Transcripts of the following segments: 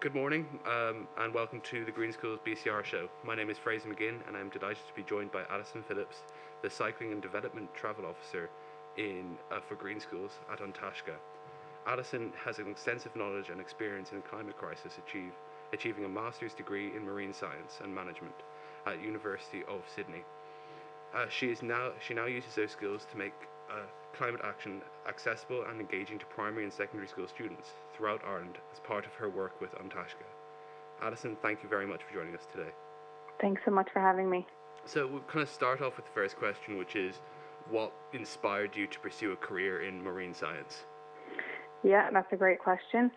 Good morning um, and welcome to the Green Schools BCR show. My name is Fraser McGinn and I'm delighted to be joined by Alison Phillips, the Cycling and Development Travel Officer in uh, for Green Schools An Taisce. Alison has an extensive knowledge and experience in the climate crisis, achieve, achieving a master's degree in marine science and management at University of Sydney. Uh, she is now she now uses those skills to make uh, climate action accessible and engaging to primary and secondary school students throughout Ireland as part of her work with An Taisce. Alison, thank you very much for joining us today. Thanks so much for having me. So we'll kind of start off with the first question, which is what inspired you to pursue a career in marine science? Yeah, that's a great question.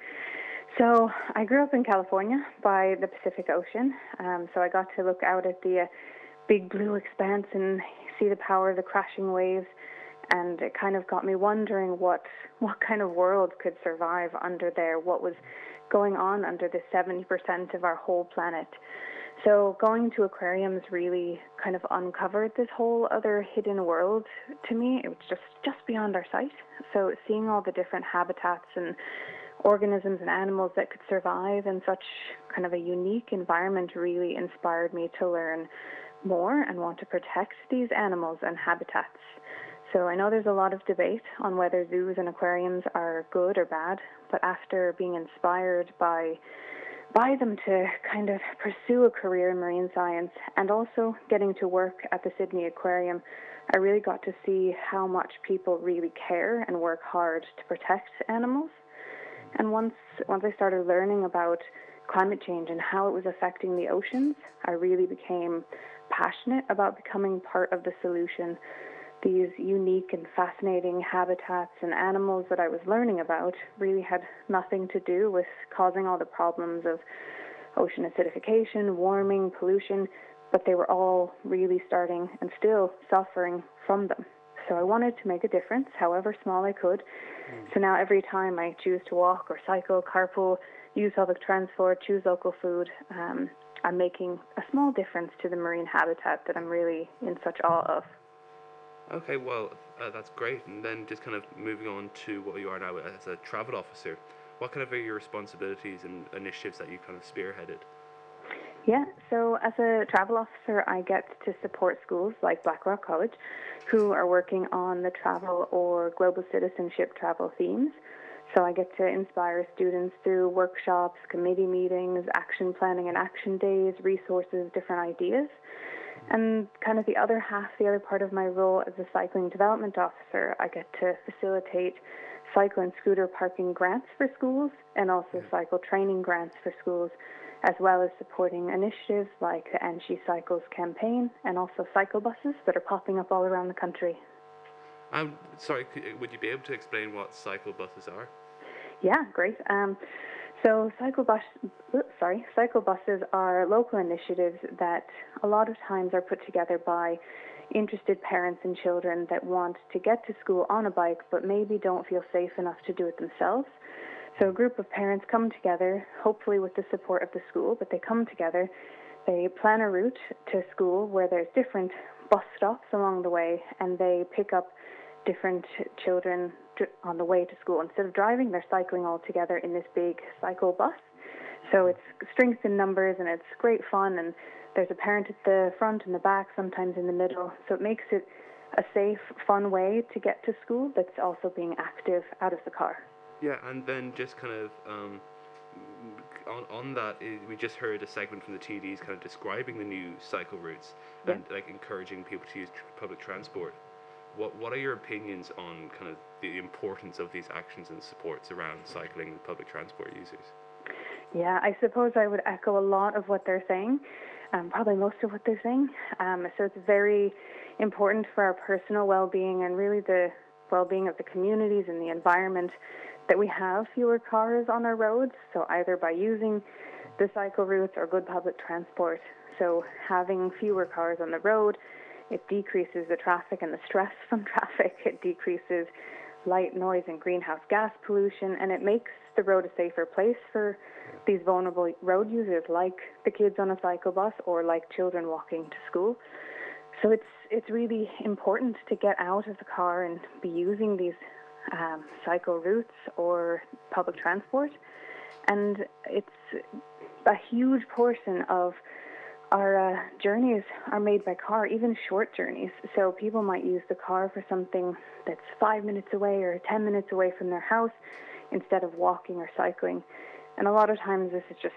So I grew up in California by the Pacific Ocean. Um, so I got to look out at the uh, big blue expanse and see the power of the crashing waves and it kind of got me wondering what what kind of world could survive under there, what was going on under the 70% of our whole planet. So going to aquariums really kind of uncovered this whole other hidden world to me. It was just just beyond our sight. So seeing all the different habitats and organisms and animals that could survive in such kind of a unique environment really inspired me to learn more and want to protect these animals and habitats. So I know there's a lot of debate on whether zoos and aquariums are good or bad, but after being inspired by by them to kind of pursue a career in marine science and also getting to work at the Sydney Aquarium, I really got to see how much people really care and work hard to protect animals. And once once I started learning about climate change and how it was affecting the oceans, I really became passionate about becoming part of the solution these unique and fascinating habitats and animals that I was learning about really had nothing to do with causing all the problems of ocean acidification, warming, pollution, but they were all really starting and still suffering from them. So I wanted to make a difference, however small I could. Mm. So now every time I choose to walk or cycle, carpool, use public transport, choose local food, um, I'm making a small difference to the marine habitat that I'm really in such awe of. Okay, well, uh, that's great. And then just kind of moving on to what you are now as a travel officer, what kind of are your responsibilities and initiatives that you kind of spearheaded? Yeah, so as a travel officer, I get to support schools like Blackrock College who are working on the travel or global citizenship travel themes. So I get to inspire students through workshops, committee meetings, action planning and action days, resources, different ideas. And kind of the other half, the other part of my role as a cycling development officer, I get to facilitate cycle and scooter parking grants for schools and also cycle training grants for schools, as well as supporting initiatives like the NSHE Cycles campaign and also cycle buses that are popping up all around the country. Um, sorry, would you be able to explain what cycle buses are? Yeah, great. Um, so cycle bus, sorry, cycle buses are local initiatives that a lot of times are put together by interested parents and children that want to get to school on a bike but maybe don't feel safe enough to do it themselves. So a group of parents come together, hopefully with the support of the school, but they come together, they plan a route to school where there's different bus stops along the way and they pick up different children on the way to school. Instead of driving, they're cycling all together in this big cycle bus. So it's strength in numbers and it's great fun. And there's a parent at the front and the back, sometimes in the middle. So it makes it a safe, fun way to get to school that's also being active out of the car. Yeah, and then just kind of um, on on that, we just heard a segment from the TDs kind of describing the new cycle routes yeah. and like encouraging people to use public transport. What what are your opinions on kind of the importance of these actions and supports around cycling and public transport users? Yeah, I suppose I would echo a lot of what they're saying, um, probably most of what they're saying. Um, so it's very important for our personal well-being and really the well-being of the communities and the environment that we have fewer cars on our roads. So either by using the cycle routes or good public transport. So having fewer cars on the road it decreases the traffic and the stress from traffic. It decreases light, noise, and greenhouse gas pollution, and it makes the road a safer place for these vulnerable road users, like the kids on a cycle bus or like children walking to school. So it's it's really important to get out of the car and be using these um, cycle routes or public transport. And it's a huge portion of our uh, journeys are made by car, even short journeys. So people might use the car for something that's five minutes away or 10 minutes away from their house instead of walking or cycling. And a lot of times this is just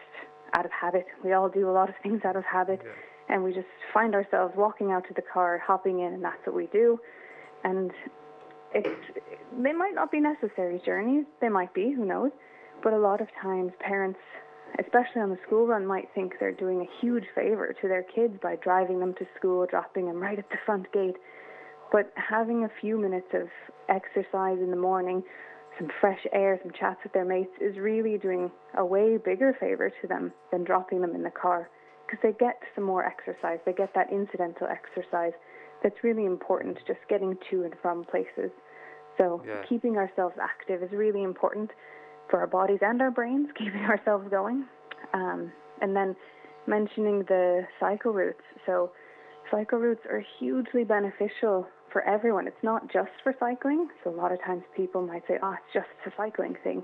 out of habit. We all do a lot of things out of habit. Yeah. And we just find ourselves walking out to the car, hopping in, and that's what we do. And it's, they might not be necessary journeys. They might be, who knows. But a lot of times parents especially on the school run, might think they're doing a huge favor to their kids by driving them to school, dropping them right at the front gate. But having a few minutes of exercise in the morning, some fresh air, some chats with their mates is really doing a way bigger favor to them than dropping them in the car because they get some more exercise. They get that incidental exercise that's really important, just getting to and from places. So yeah. keeping ourselves active is really important for our bodies and our brains, keeping ourselves going. Um, and then mentioning the cycle routes. So, cycle routes are hugely beneficial for everyone. It's not just for cycling. So, a lot of times people might say, oh, it's just a cycling thing.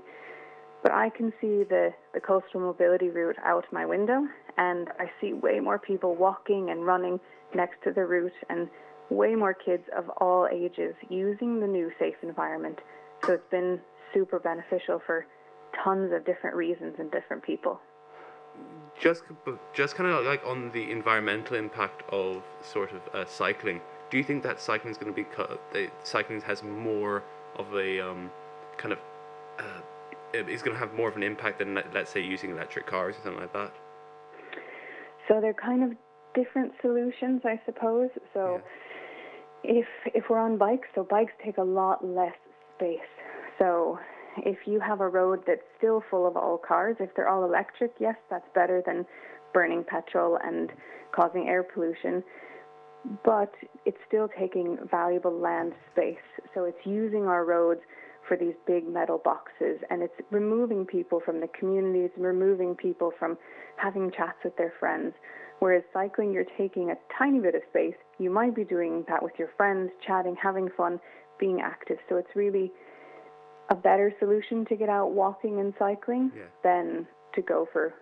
But I can see the, the coastal mobility route out my window, and I see way more people walking and running next to the route, and way more kids of all ages using the new safe environment. So, it's been super beneficial for tons of different reasons and different people. Just, just kind of like on the environmental impact of sort of uh, cycling. Do you think that cycling is going to be uh, cycling has more of a um, kind of uh, is going to have more of an impact than let's say using electric cars or something like that? So they're kind of different solutions, I suppose. So yeah. if if we're on bikes, so bikes take a lot less space. So if you have a road that's still full of all cars, if they're all electric, yes, that's better than burning petrol and causing air pollution. But it's still taking valuable land space. So it's using our roads for these big metal boxes and it's removing people from the communities, removing people from having chats with their friends. Whereas cycling, you're taking a tiny bit of space. You might be doing that with your friends, chatting, having fun, being active. So it's really a better solution to get out walking and cycling yeah. than to go for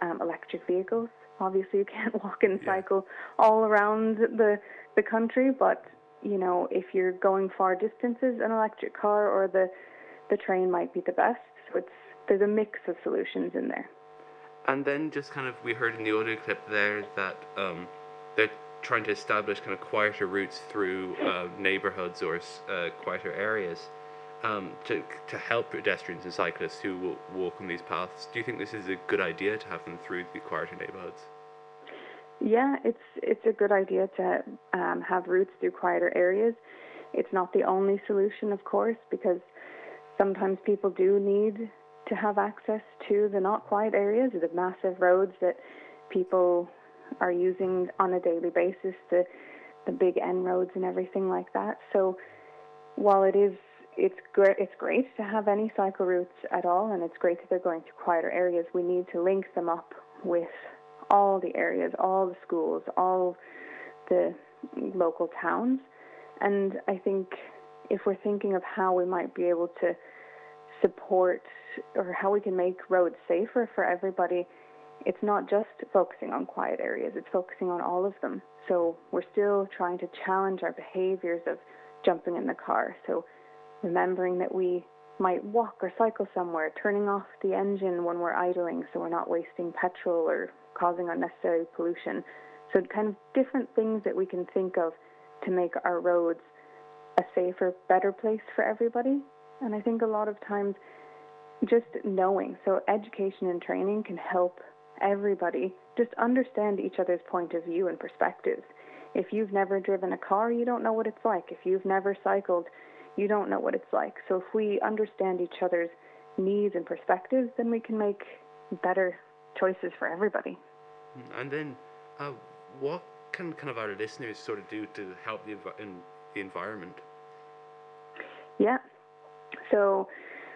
um, electric vehicles. Obviously, you can't walk and cycle yeah. all around the the country, but you know, if you're going far distances, an electric car or the the train might be the best. So it's there's a mix of solutions in there. And then just kind of we heard in the audio clip there that um, they're trying to establish kind of quieter routes through uh, neighborhoods or uh, quieter areas um, to, to help pedestrians and cyclists who will walk on these paths. Do you think this is a good idea to have them through the quieter neighborhoods? Yeah, it's it's a good idea to um, have routes through quieter areas. It's not the only solution, of course, because sometimes people do need to have access to the not quiet areas, the massive roads that people are using on a daily basis, the the big N roads and everything like that. So while it is it's great. It's great to have any cycle routes at all, and it's great that they're going to quieter areas. We need to link them up with all the areas, all the schools, all the local towns. And I think if we're thinking of how we might be able to support or how we can make roads safer for everybody, it's not just focusing on quiet areas, it's focusing on all of them. So we're still trying to challenge our behaviors of jumping in the car. So remembering that we might walk or cycle somewhere, turning off the engine when we're idling so we're not wasting petrol or causing unnecessary pollution. So, kind of different things that we can think of to make our roads a safer, better place for everybody. And I think a lot of times just knowing, so education and training can help everybody just understand each other's point of view and perspectives. If you've never driven a car, you don't know what it's like. If you've never cycled, you don't know what it's like. So if we understand each other's needs and perspectives, then we can make better choices for everybody. Mm, and then, uh, what can kind of our listeners sort of do to help the, env- in the environment? Yeah. So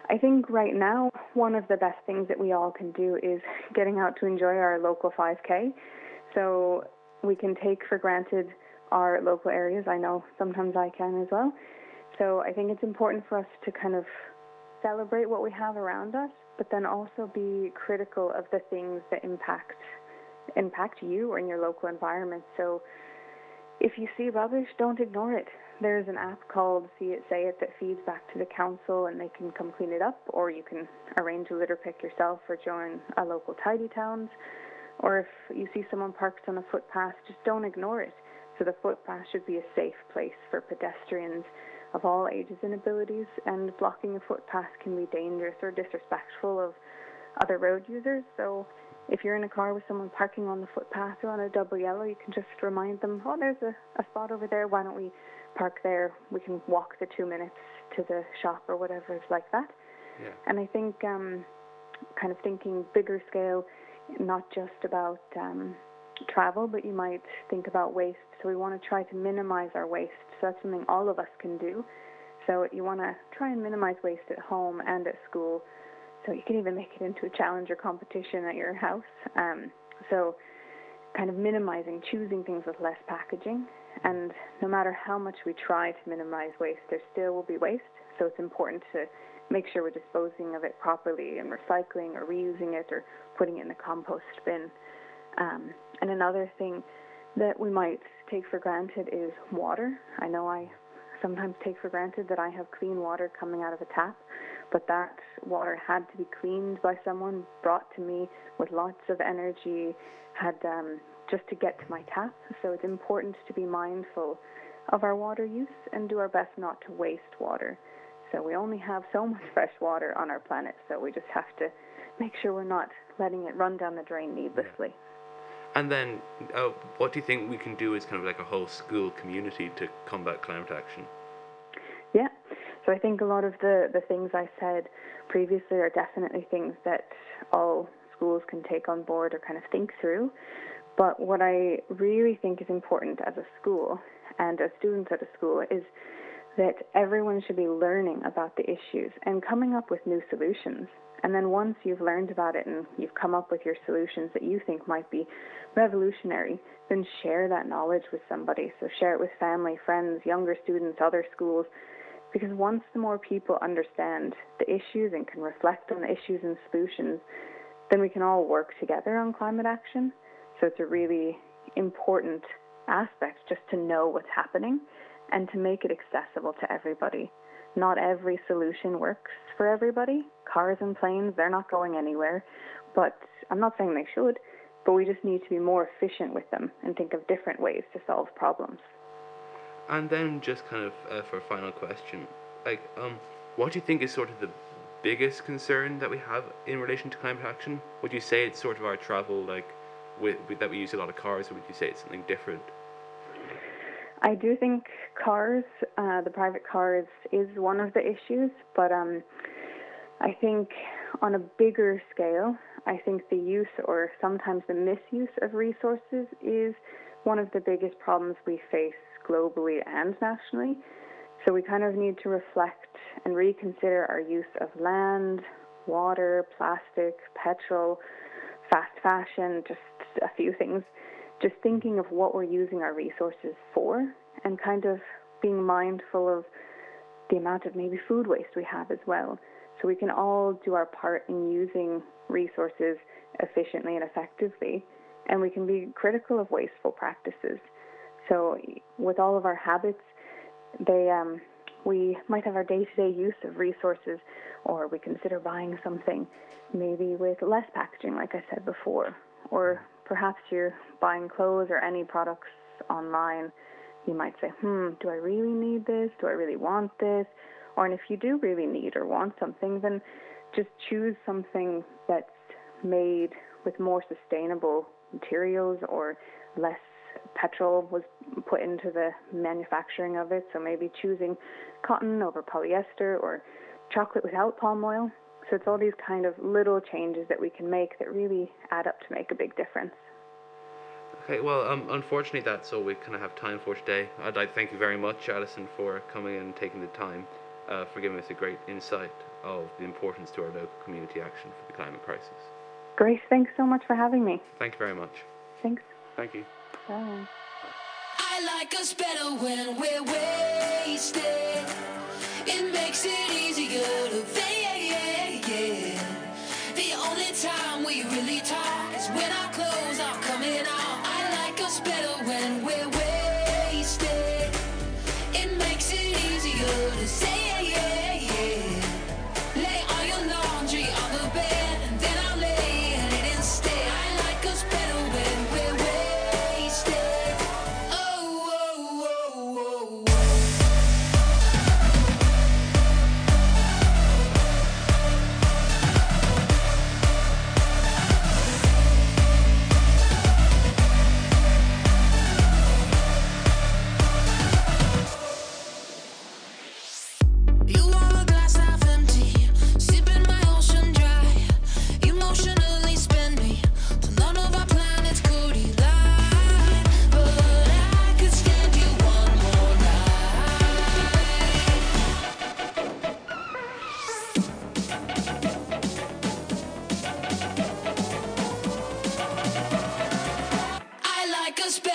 I think right now, one of the best things that we all can do is getting out to enjoy our local 5K. So we can take for granted our local areas. I know sometimes I can as well. So I think it's important for us to kind of celebrate what we have around us, but then also be critical of the things that impact impact you or in your local environment. So if you see rubbish, don't ignore it. There's an app called See It Say It that feeds back to the council and they can come clean it up, or you can arrange a litter pick yourself or join a local tidy towns. Or if you see someone parked on a footpath, just don't ignore it. So the footpath should be a safe place for pedestrians of all ages and abilities, and blocking a footpath can be dangerous or disrespectful of other road users. So if you're in a car with someone parking on the footpath or on a double yellow, you can just remind them, oh, there's a, a spot over there. Why don't we park there? We can walk the two minutes to the shop or whatever. It's like that. Yeah. And I think um, kind of thinking bigger scale, not just about um, travel, but you might think about waste. So we want to try to minimize our waste. So that's something all of us can do. So you want to try and minimize waste at home and at school. So you can even make it into a challenge or competition at your house. Um, so kind of minimizing, choosing things with less packaging. And no matter how much we try to minimize waste, there still will be waste. So it's important to make sure we're disposing of it properly and recycling or reusing it or putting it in the compost bin. Um, and another thing that we might take for granted is water. I know I sometimes take for granted that I have clean water coming out of a tap, but that water had to be cleaned by someone, brought to me with lots of energy, had um, just to get to my tap. So it's important to be mindful of our water use and do our best not to waste water. So we only have so much fresh water on our planet, so we just have to make sure we're not letting it run down the drain needlessly. And then, uh, what do you think we can do as kind of like a whole school community to combat climate action? Yeah, so I think a lot of the, the things I said previously are definitely things that all schools can take on board or kind of think through. But what I really think is important as a school and as students at a school is that everyone should be learning about the issues and coming up with new solutions. And then once you've learned about it and you've come up with your solutions that you think might be revolutionary, then share that knowledge with somebody. So share it with family, friends, younger students, other schools. Because once the more people understand the issues and can reflect on the issues and solutions, then we can all work together on climate action. So it's a really important aspect just to know what's happening and to make it accessible to everybody. Not every solution works for everybody. Cars and planes, they're not going anywhere. But I'm not saying they should, but we just need to be more efficient with them and think of different ways to solve problems. And then, just kind of uh, for a final question, like, um, what do you think is sort of the biggest concern that we have in relation to climate action? Would you say it's sort of our travel, like, with, with that we use a lot of cars, or would you say it's something different? I do think cars, uh, the private cars, is one of the issues, but um, I think on a bigger scale, I think the use or sometimes the misuse of resources is one of the biggest problems we face globally and nationally. So we kind of need to reflect and reconsider our use of land, water, plastic, petrol, fast fashion, just a few things just thinking of what we're using our resources for and kind of being mindful of the amount of maybe food waste we have as well. So we can all do our part in using resources efficiently and effectively, and we can be critical of wasteful practices. So with all of our habits, they um, we might have our day-to-day use of resources, or we consider buying something maybe with less packaging, like I said before, or perhaps you're buying clothes or any products online, you might say, hmm, do I really need this? Do I really want this? Or and if you do really need or want something, then just choose something that's made with more sustainable materials or less petrol was put into the manufacturing of it. So maybe choosing cotton over polyester or chocolate without palm oil. So it's all these kind of little changes that we can make that really add up to make a big difference. Okay, well, um, unfortunately, that's all we kind of have time for today. I'd like to thank you very much, Alison, for coming and taking the time, uh, for giving us a great insight of the importance to our local community action for the climate crisis. Grace, thanks so much for having me. Thank you very much. Thanks. Thank you. Bye. I like us better when we're wasted. It makes it easier to fade only time we really talk is when I close our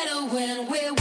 better when we're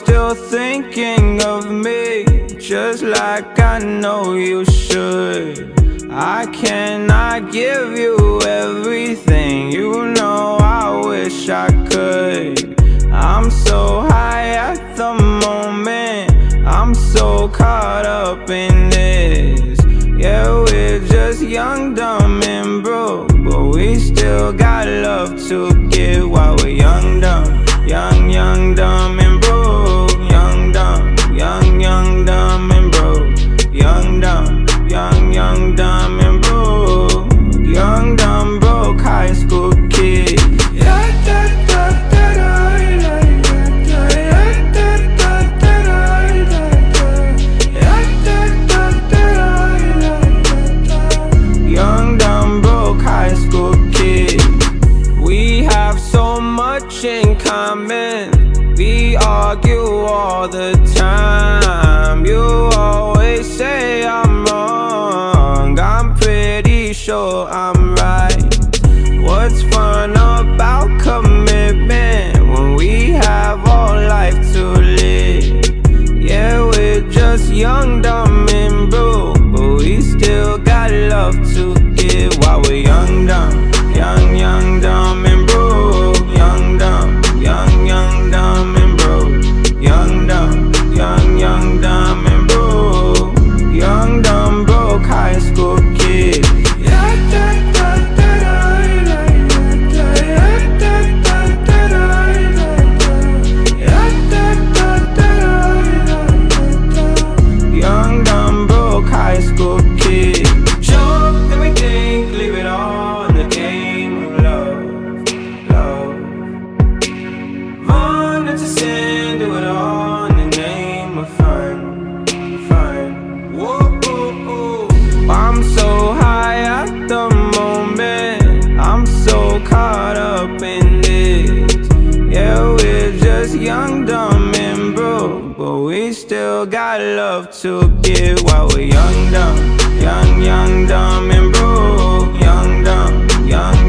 still thinking of me Just like I know you should. I cannot give you everything You know I wish I could. I'm so high at the moment I'm so caught up in this. Yeah, we're just young, dumb, and broke But we still got love to give While we're young, dumb, young, young, dumb, and broke. Still got love to give while we're young, dumb, young, young, dumb, and broke. Young, dumb, young,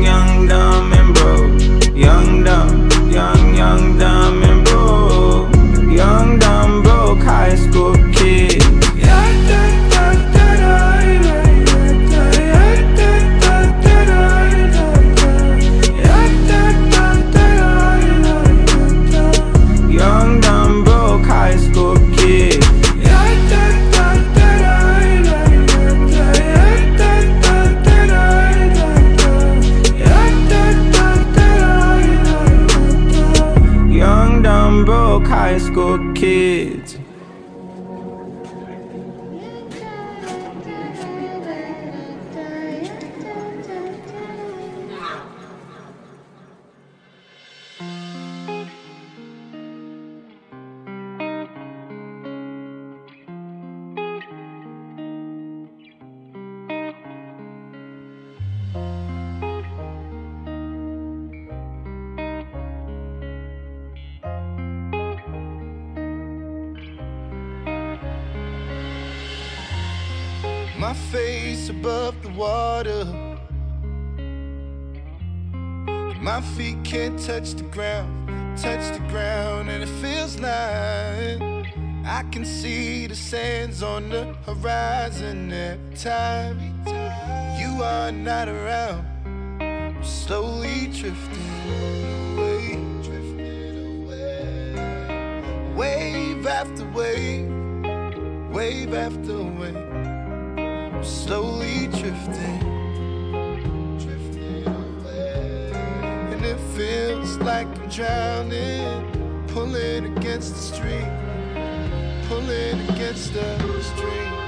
above the water. My feet can't touch the ground, touch the ground, and it feels like I can see the sands on the horizon every time you are not around. I'm slowly drifting away, drifting away, wave after wave, wave after wave slowly drifting, drifting away. And it feels like I'm drowning, pulling against the stream, pulling against the stream.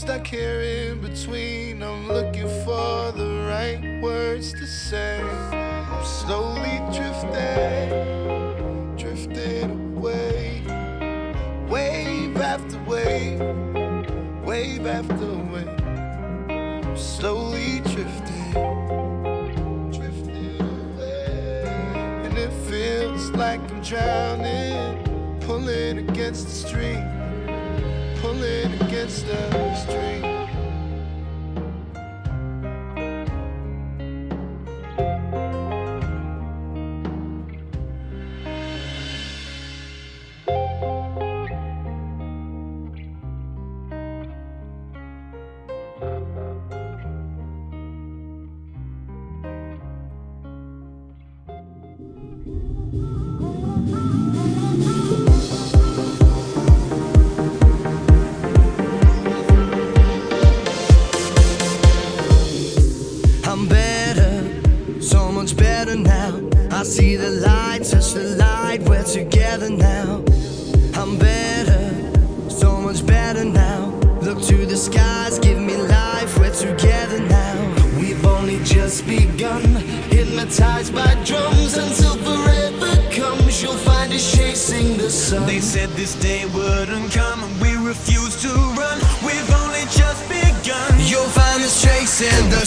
Stuck here in between. I'm looking for the right words to say. I'm slowly drifting, drifting away. Wave after wave, wave after wave I'm slowly drifting, drifting away. And it feels like I'm drowning, pulling against the stream, against the stream. Said this day wouldn't come, and we refuse to run. We've only just begun. You'll find us chasing the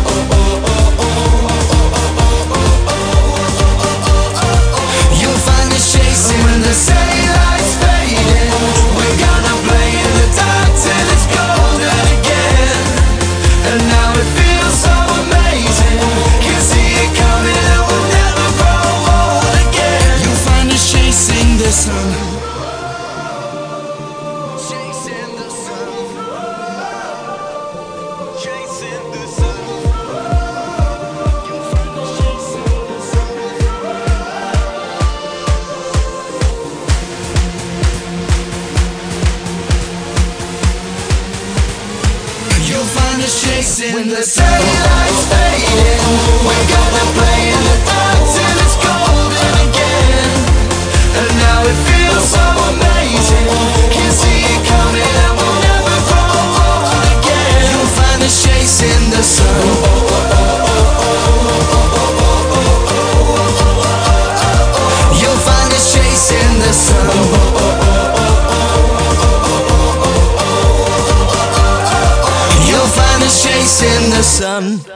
You'll